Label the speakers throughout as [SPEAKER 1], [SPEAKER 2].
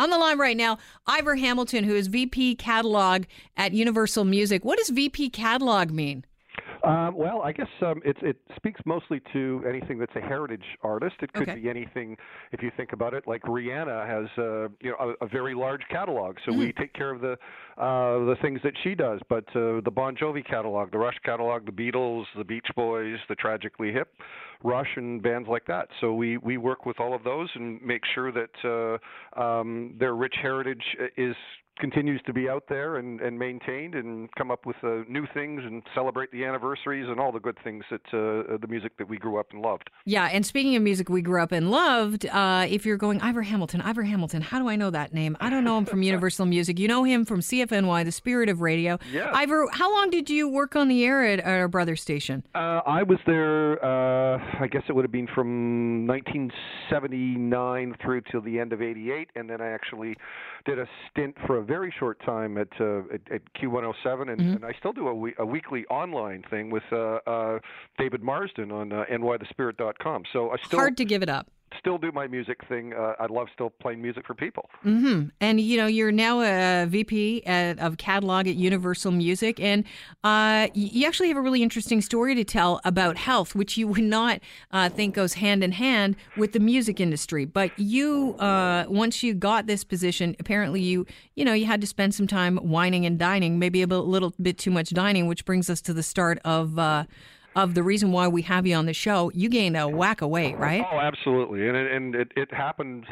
[SPEAKER 1] On the line right now, Ivor Hamilton, who is VP Catalog at Universal Music. What does VP Catalog mean?
[SPEAKER 2] Um, well, I guess um, it, it speaks mostly to anything that's a heritage artist. It could
[SPEAKER 1] Okay.
[SPEAKER 2] be anything, if you think about it. Like Rihanna has, uh, you know, a, a very large catalog, so we take care of the uh, the things that she does. But uh, the Bon Jovi catalog, the Rush catalog, the Beatles, the Beach Boys, the Tragically Hip, Rush, and bands like that. So we we work with all of those and make sure that uh, um, their rich heritage is continues to be out there and, and maintained and come up with uh, new things and celebrate the anniversaries and all the good things that uh, the music that we grew up and loved.
[SPEAKER 1] Yeah, and speaking of music we grew up and loved, uh, if you're going Ivor Hamilton, Ivor Hamilton, how do I know that name? I don't know him from Universal Music. You know him from CFNY, the Spirit of Radio.
[SPEAKER 2] Yes.
[SPEAKER 1] Ivor, how long did you work on the air at our brother station?
[SPEAKER 2] Uh, I was there. Uh, I guess it would have been from 1979 through till the end of '88, and then I actually did a stint for a very short time at uh, at, at Q107, and, and I still do a, we- a weekly online thing with uh, uh, David Marsden on uh, nythespirit.com. So I still
[SPEAKER 1] Hard to give it up.
[SPEAKER 2] Still do my music thing. Uh, I love still playing music for people.
[SPEAKER 1] hmm And you know, you're now a VP at, of catalog at Universal Music, and uh, you actually have a really interesting story to tell about health, which you would not uh, think goes hand in hand with the music industry. But you, uh, once you got this position, apparently you, you know, you had to spend some time whining and dining, maybe a little bit too much dining, which brings us to the start of. Of the reason why we have you on the show, you gained a whack of weight, right?
[SPEAKER 2] Oh, absolutely, and it, and it, it happened,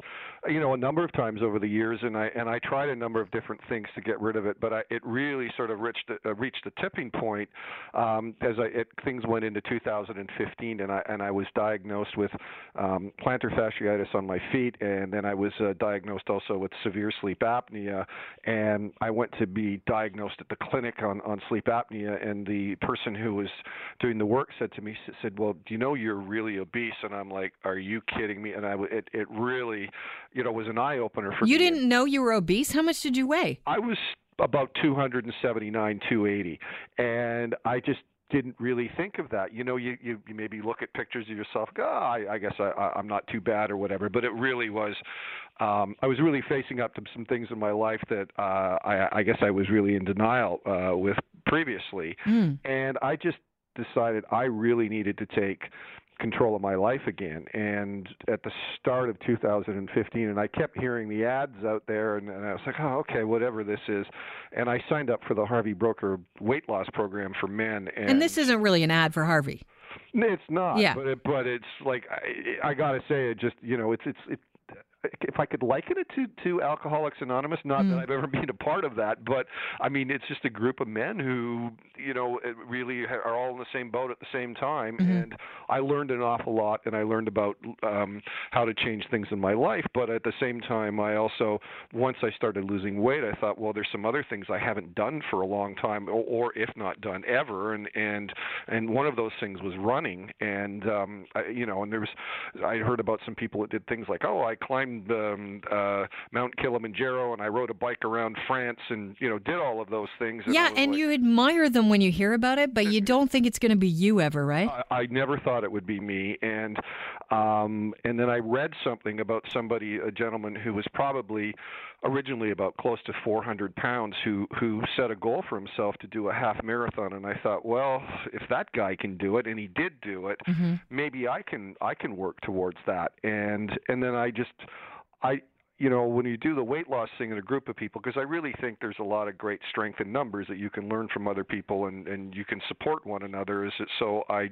[SPEAKER 2] you know, a number of times over the years, and I and I tried a number of different things to get rid of it, but I, it really sort of reached uh, reached a tipping point um, as I it, things went into 2015, and I and I was diagnosed with um, plantar fasciitis on my feet, and then I was uh, diagnosed also with severe sleep apnea, and I went to be diagnosed at the clinic on on sleep apnea, and the person who was doing the work said to me said, "Well, do you know you're really obese?" And I'm like, "Are you kidding me?" And I it it really, you know, was an eye opener for
[SPEAKER 1] You
[SPEAKER 2] me.
[SPEAKER 1] didn't know you were obese. How much did you weigh?
[SPEAKER 2] I was about 279, 280, and I just didn't really think of that. You know, you you, you maybe look at pictures of yourself, go, oh, I, I guess I, I, I'm not too bad or whatever. But it really was, um, I was really facing up to some things in my life that uh, I, I guess I was really in denial uh, with previously, and I just decided I really needed to take control of my life again. And at the start of 2015, and I kept hearing the ads out there, and, and I was like, oh, okay, whatever this is. And I signed up for the Harvey Brooker weight loss program for men. And,
[SPEAKER 1] And this isn't really an ad for Harvey.
[SPEAKER 2] it's not,
[SPEAKER 1] Yeah.
[SPEAKER 2] but it, but it's like I, I gotta say, it just you know, it's it's it. If I could liken it to to Alcoholics Anonymous, not
[SPEAKER 1] Mm.
[SPEAKER 2] that I've ever been a part of that, but I mean, it's just a group of men who, you know, really are all in the same boat at the same time.
[SPEAKER 1] Mm-hmm.
[SPEAKER 2] And I learned an awful lot, and I learned about um, how to change things in my life. But at the same time, I also, once I started losing weight, I thought, well, there's some other things I haven't done for a long time, or, or if not done ever. And and and one of those things was running. And um, I, you know, and there was, I heard about some people that did things like, oh, I climbed um, uh, Mount Kilimanjaro and I rode a bike around France, and you know, did all of those things. I
[SPEAKER 1] Yeah, and
[SPEAKER 2] like,
[SPEAKER 1] you admire them when you hear about it, but you don't think it's going to be you ever, right?
[SPEAKER 2] I, I never thought it would be me, and um, and then I read something about somebody, a gentleman who was probably originally about close to 400 pounds, who who set a goal for himself to do a half marathon, and I thought, well, if that guy can do it, and he did do it, mm-hmm. maybe I can I can work towards that, and and then I just I you know, when you do the weight loss thing in a group of people, because I really think there's a lot of great strength in numbers that you can learn from other people and, and you can support one another. Is it, so I,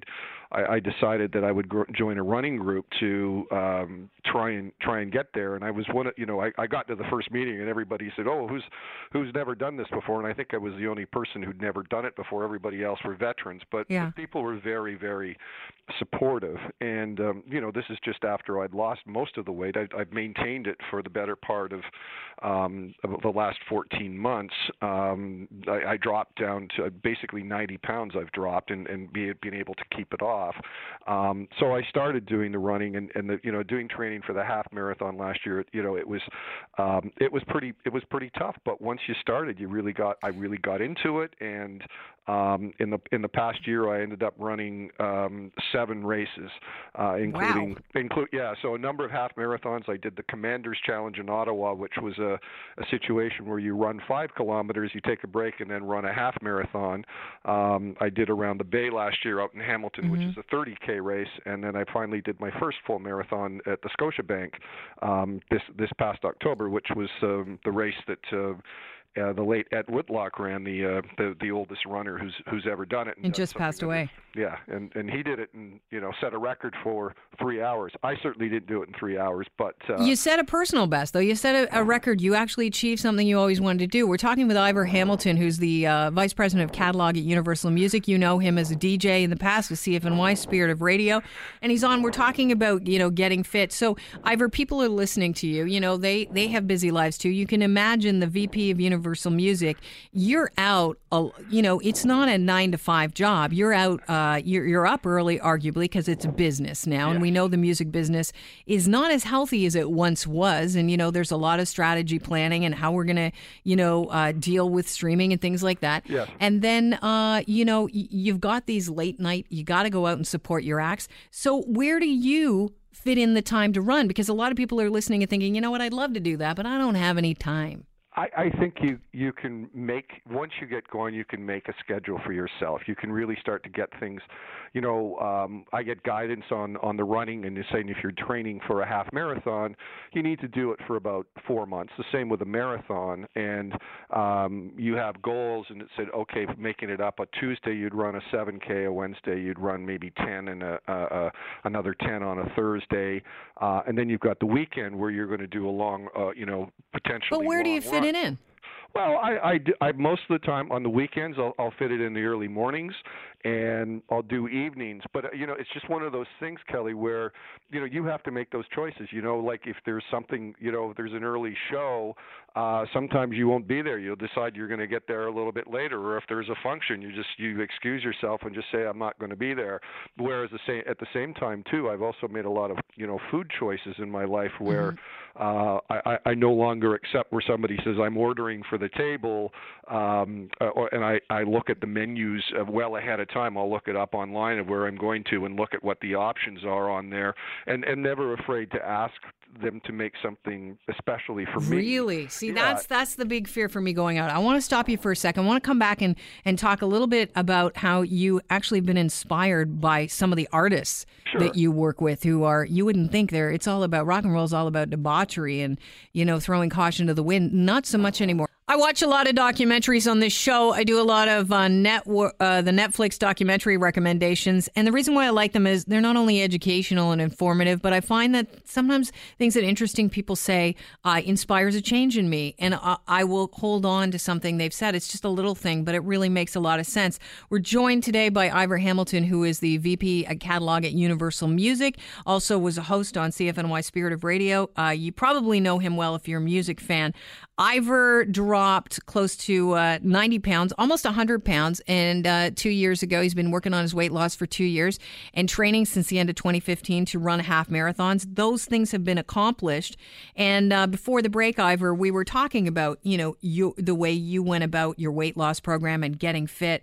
[SPEAKER 2] I, I decided that I would gr- join a running group to um, try and try and get there. And I was one, of, you know, I, I got to the first meeting and everybody said, "Oh, who's who's never done this before?" And I think I was the only person who'd never done it before. Everybody else were veterans, but
[SPEAKER 1] Yeah.
[SPEAKER 2] people were very, very supportive. And um, you know, this is just after I'd lost most of the weight. I, I've maintained it for the better part of, um, of the last 14 months. Um, I, I dropped down to basically 90 pounds. I've dropped and and be, being able to keep it off. Um, so I started doing the running and and the you know doing training for the half marathon last year. You know, it was um, it was pretty it was pretty tough. But once you started, you really got I really got into it and um, in the in the past year, I ended up running um, seven races, uh, including include yeah. So a number of half marathons. I did the Commanders Challenge in Ottawa, which was a a, a situation where you run five kilometers, you take a break, and then run a half marathon. Um, I did around the Bay last year out in Hamilton, mm-hmm. which is a 30k race, and then I finally did my first full marathon at the Scotiabank um, this this past October, which was um, the race that. Uh, uh, the late Ed Whitlock ran the, uh, the the oldest runner who's who's ever done it.
[SPEAKER 1] And, and just passed away.
[SPEAKER 2] Yeah, and and he did it and you know set a record for three hours. I certainly didn't do it in three hours, but uh,
[SPEAKER 1] you set a personal best though. You set a, a, record. You actually achieved something you always wanted to do. We're talking with Ivor Hamilton, who's the uh, vice president of catalog at Universal Music. You know him as a DJ in the past with CFNY Spirit of Radio, and he's on. We're talking about you know getting fit. So Ivor, people are listening to you. You know they they have busy lives too. You can imagine the VP of Universal Music. You're out. You know it's not a nine to five job. You're out uh, you're, you're up early, arguably, because it's a business now. And we know the music business is not as healthy as it once was. And, you know, there's a lot of strategy planning and how we're going to, you know, uh, deal with streaming and things like that.
[SPEAKER 2] Yes.
[SPEAKER 1] And then, uh, you know, y- you've got these late night, you got to go out and support your acts. So, where do you fit in the time to run? Because a lot of people are listening and thinking, you know what, I'd love to do that, but I don't have any time.
[SPEAKER 2] I, I think you you can make once you get going, you can make a schedule for yourself. You can really start to get things. You know, um, I get guidance on on the running, and you're saying if you're training for a half marathon, you need to do it for about four months. The same with a marathon, and um, you have goals, and it said, okay, making it up. A Tuesday you'd run a 7k, a Wednesday you'd run maybe 10, and a, a, a another 10 on a Thursday, uh, and then you've got the weekend where you're going to do a long, uh, you know, potentially.
[SPEAKER 1] But where do you fit it in?
[SPEAKER 2] Well, I, I, I most of the time on the weekends I'll, I'll fit it in the early mornings, and I'll do evenings. But uh, you know, it's just one of those things, Kelly, where you know you have to make those choices. You know, like if there's something, you know, if there's an early show, uh, sometimes you won't be there. You'll decide you're going to get there a little bit later, or if there's a function, you just you excuse yourself and just say I'm not going to be there. Whereas the same at the same time too, I've also made a lot of you know food choices in my life where. Mm-hmm uh, I, I no longer accept where somebody says I'm ordering for the table, um, uh, or, and I, I look at the menus well ahead of time. I'll look it up online of where I'm going to and look at what the options are on there, and and never afraid to ask them to make something especially for
[SPEAKER 1] me. Really? See, yeah. that's that's the big fear for me going out. I want to stop you for a second. I want to come back and and talk a little bit about how you actually been inspired by some of the artists
[SPEAKER 2] sure.
[SPEAKER 1] that you work with who are you wouldn't think they're it's all about rock and roll is all about debauchery and you know throwing caution to the wind. Not so much anymore. I watch a lot of documentaries on this show. I do a lot of uh, net uh, the Netflix documentary recommendations, and the reason why I like them is they're not only educational and informative, but I find that sometimes things that interesting people say uh, inspires a change in me, and I, I will hold on to something they've said. It's just a little thing, but it really makes a lot of sense. We're joined today by Ivor Hamilton, who is the VP at Catalog at Universal Music. Also was a host on CFNY Spirit of Radio. Uh, you probably know him well if you're a music fan. Ivor dropped close to uh, 90 pounds, almost 100 pounds. And uh, two years ago, he's been working on his weight loss for two years and training since the end of 2015 to run half marathons. Those things have been accomplished. And uh, before the break, Ivor, we were talking about, you know, you, the way you went about your weight loss program and getting fit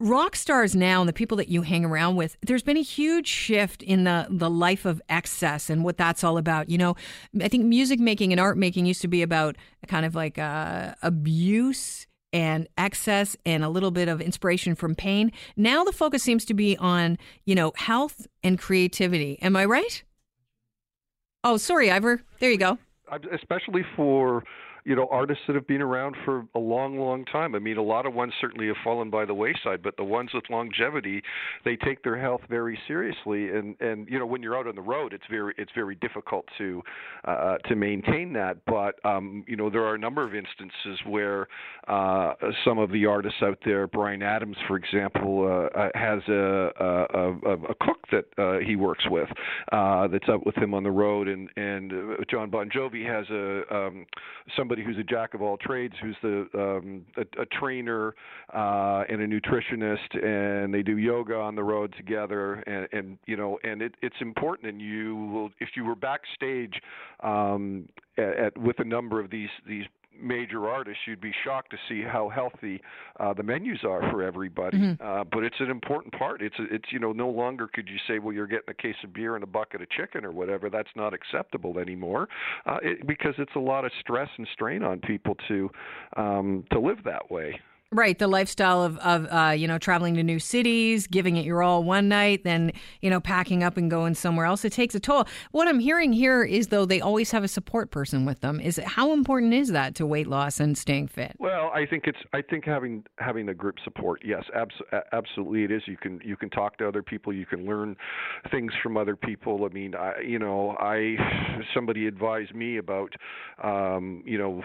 [SPEAKER 1] rock stars now and the people that you hang around with there's been a huge shift in the the life of excess and what that's all about. You know i think music making and art making used to be about kind of like uh, abuse and excess and a little bit of inspiration from pain. Now the focus seems to be on you know health and creativity. Am i right? Oh sorry ivor. There you go.
[SPEAKER 2] Especially for you know artists that have been around for a long long time. I mean a lot of ones certainly have fallen by the wayside but the ones with longevity they take their health very seriously. And and you know when you're out on the road it's very it's very difficult to uh, to maintain that. But um you know there are a number of instances where uh some of the artists out there Bryan Adams for example uh, uh has a a, a, a cook that uh, he works with uh that's out with him on the road. And and uh, Jon Bon Jovi has a um somebody somebody who's a jack of all trades, who's the um, a, a trainer uh, and a nutritionist, and they do yoga on the road together, and, and you know, and it, it's important. And you will, if you were backstage um, at, at, with a number of these these major artists, you'd be shocked to see how healthy uh, the menus are for everybody. Mm-hmm. Uh, but it's an important part. It's it's you know no longer could you say, well, you're getting a case of beer and a bucket of chicken or whatever. That's not acceptable anymore, uh, it, because it's a lot of stress and strain on people to um, to live that way.
[SPEAKER 1] Right, the lifestyle of, of uh, you know traveling to new cities, giving it your all one night, then you know packing up and going somewhere else. It takes a toll. What I'm hearing here is though they always have a support person with them. Is how important is that to weight loss and staying fit?
[SPEAKER 2] Well, I think it's I think having having the group support. Yes, abs- absolutely it is. You can you can talk to other people. You can learn things from other people. I mean, I you know I somebody advised me about um, you know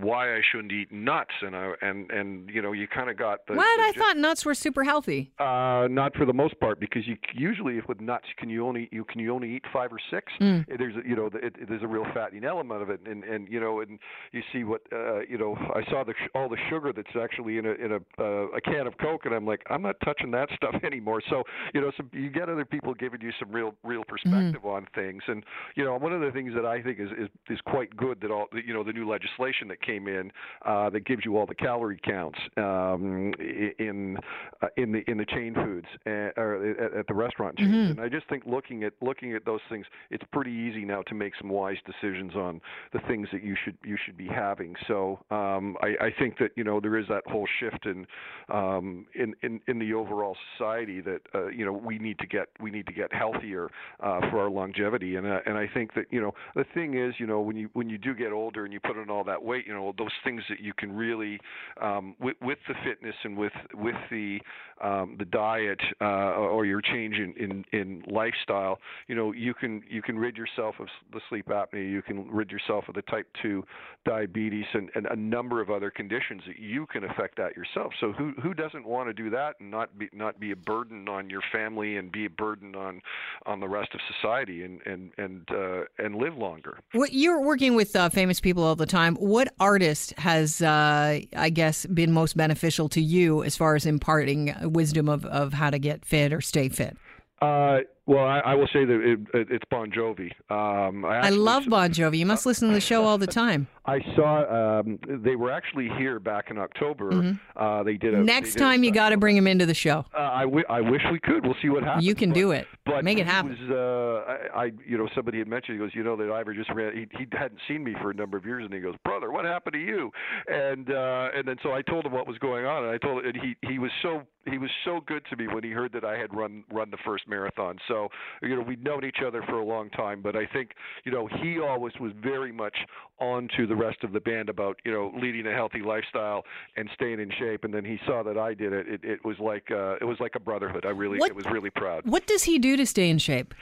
[SPEAKER 2] why I shouldn't eat nuts and I and and you know, you kind of got the.
[SPEAKER 1] What
[SPEAKER 2] the,
[SPEAKER 1] I thought nuts were super healthy.
[SPEAKER 2] Uh, not for the most part, because you usually with nuts can you only you can you only eat five or six.
[SPEAKER 1] Mm.
[SPEAKER 2] There's a, you know it, it, there's a real fattening element of it, and and you know and you see what uh, you know. I saw the all the sugar that's actually in a in a uh, a can of Coke, and I'm like I'm not touching that stuff anymore. So you know, so you get other people giving you some real real perspective mm. on things, and you know, one of the things that I think is is, is quite good that all you know the new legislation that came in uh, that gives you all the calorie counts um, in uh, in the in the chain foods uh, or at, at the restaurant chains.
[SPEAKER 1] Mm-hmm.
[SPEAKER 2] And I just think looking at looking at those things, it's pretty easy now to make some wise decisions on the things that you should you should be having. So um, I, I think that you know there is that whole shift in um, in, in in the overall society that uh, you know we need to get we need to get healthier uh, for our longevity. And uh, and I think that you know the thing is you know when you when you do get older and you put on all that weight, you know those things that you can really um, with, with the fitness and with with the um, the diet uh, or your change in, in in lifestyle, you know, you can you can rid yourself of the sleep apnea, you can rid yourself of the type two diabetes and, and a number of other conditions that you can affect that yourself. So who who doesn't want to do that and not be not be a burden on your family and be a burden on on the rest of society and and and uh, and live longer.
[SPEAKER 1] Well, you're working with uh, famous people all the time. What artist has, uh, I guess, been most beneficial to you as far as imparting wisdom of, of how to get fit or stay fit?
[SPEAKER 2] Uh, well, I, I, will say that it, it, it's Bon Jovi. Um,
[SPEAKER 1] I, I, love Bon Jovi. You must listen to the show all the time.
[SPEAKER 2] I saw um, they were actually here back in October.
[SPEAKER 1] Mm-hmm.
[SPEAKER 2] Uh, they did a
[SPEAKER 1] next
[SPEAKER 2] did
[SPEAKER 1] time
[SPEAKER 2] a
[SPEAKER 1] you got to bring him into the show.
[SPEAKER 2] Uh, I, w- I wish we could. We'll see what happens.
[SPEAKER 1] You can
[SPEAKER 2] but,
[SPEAKER 1] do it.
[SPEAKER 2] But
[SPEAKER 1] make it happen.
[SPEAKER 2] Was, uh, I, I, you know, somebody had mentioned. He goes, you know, that Ivor just ran. He, he hadn't seen me for a number of years, and he goes, brother, what happened to you? And uh, and then so I told him what was going on, and I told, and he he was so he was so good to me when he heard that I had run run the first marathon. So you know, we'd known each other for a long time, but I think you know he always was very much on to the rest of the band about you know leading a healthy lifestyle and staying in shape. And then he saw that I did it. It, it was like uh, it was like a brotherhood. I really
[SPEAKER 1] what,
[SPEAKER 2] it was really proud.
[SPEAKER 1] What does he do to stay in shape?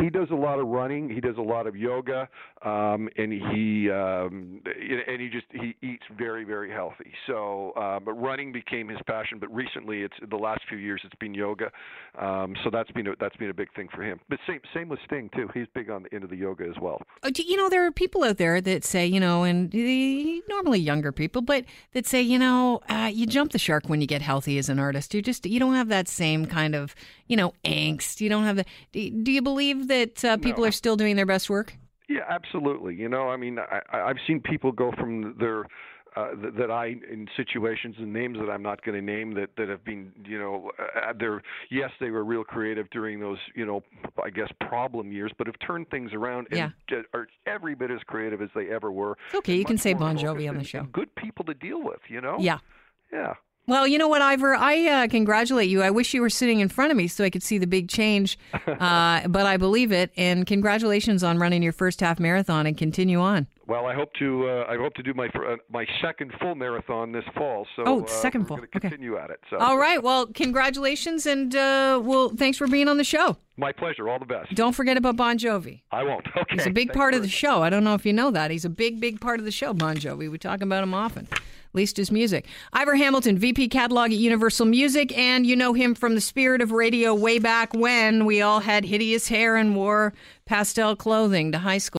[SPEAKER 2] He does a lot of running. He does a lot of yoga, um, and he um, and he just he eats very very healthy. So, uh, but running became his passion. But recently, it's the last few years, it's been yoga. Um, so that's been a, that's been a big thing for him. But same same with Sting too. He's big on the, into the yoga as well.
[SPEAKER 1] Oh, you know, there are people out there that say, you know, and normally younger people, but that say, you know, uh, you jump the shark when you get healthy as an artist. You just you don't have that same kind of you know angst. You don't have the. Do you believe that uh, people
[SPEAKER 2] no.
[SPEAKER 1] are still doing their best work?
[SPEAKER 2] Yeah, absolutely. You know, I mean, I, I've seen people go from their uh, that, that I in situations and names that I'm not going to name that that have been you know uh, they're yes they were real creative during those you know I guess problem years but have turned things around and
[SPEAKER 1] yeah.
[SPEAKER 2] are every bit as creative as they ever were.
[SPEAKER 1] It's okay, you can say Bon Jovi on the show.
[SPEAKER 2] good people to deal with, you know.
[SPEAKER 1] Yeah.
[SPEAKER 2] Yeah.
[SPEAKER 1] Well, you know what, Ivor? I uh, congratulate you. I wish you were sitting in front of me so I could see the big change, uh, but I believe it. And congratulations on running your first half marathon and continue on.
[SPEAKER 2] Well, I hope to. Uh, I hope to do my uh, my second full marathon this fall. So
[SPEAKER 1] oh,
[SPEAKER 2] uh,
[SPEAKER 1] second full.
[SPEAKER 2] Continue
[SPEAKER 1] okay.
[SPEAKER 2] at it. So.
[SPEAKER 1] All right. Well, congratulations, and uh, well, thanks for being on the show.
[SPEAKER 2] My pleasure. All the best.
[SPEAKER 1] Don't forget about Bon Jovi.
[SPEAKER 2] I won't. Okay.
[SPEAKER 1] He's a big
[SPEAKER 2] Thanks
[SPEAKER 1] part of the show. I don't know if you know that. He's a big, big part of the show. Bon Jovi. We talk about him often least his music. Ivor Hamilton, VP Catalog at Universal Music, and you know him from the spirit of radio way back when we all had hideous hair and wore pastel clothing to high school.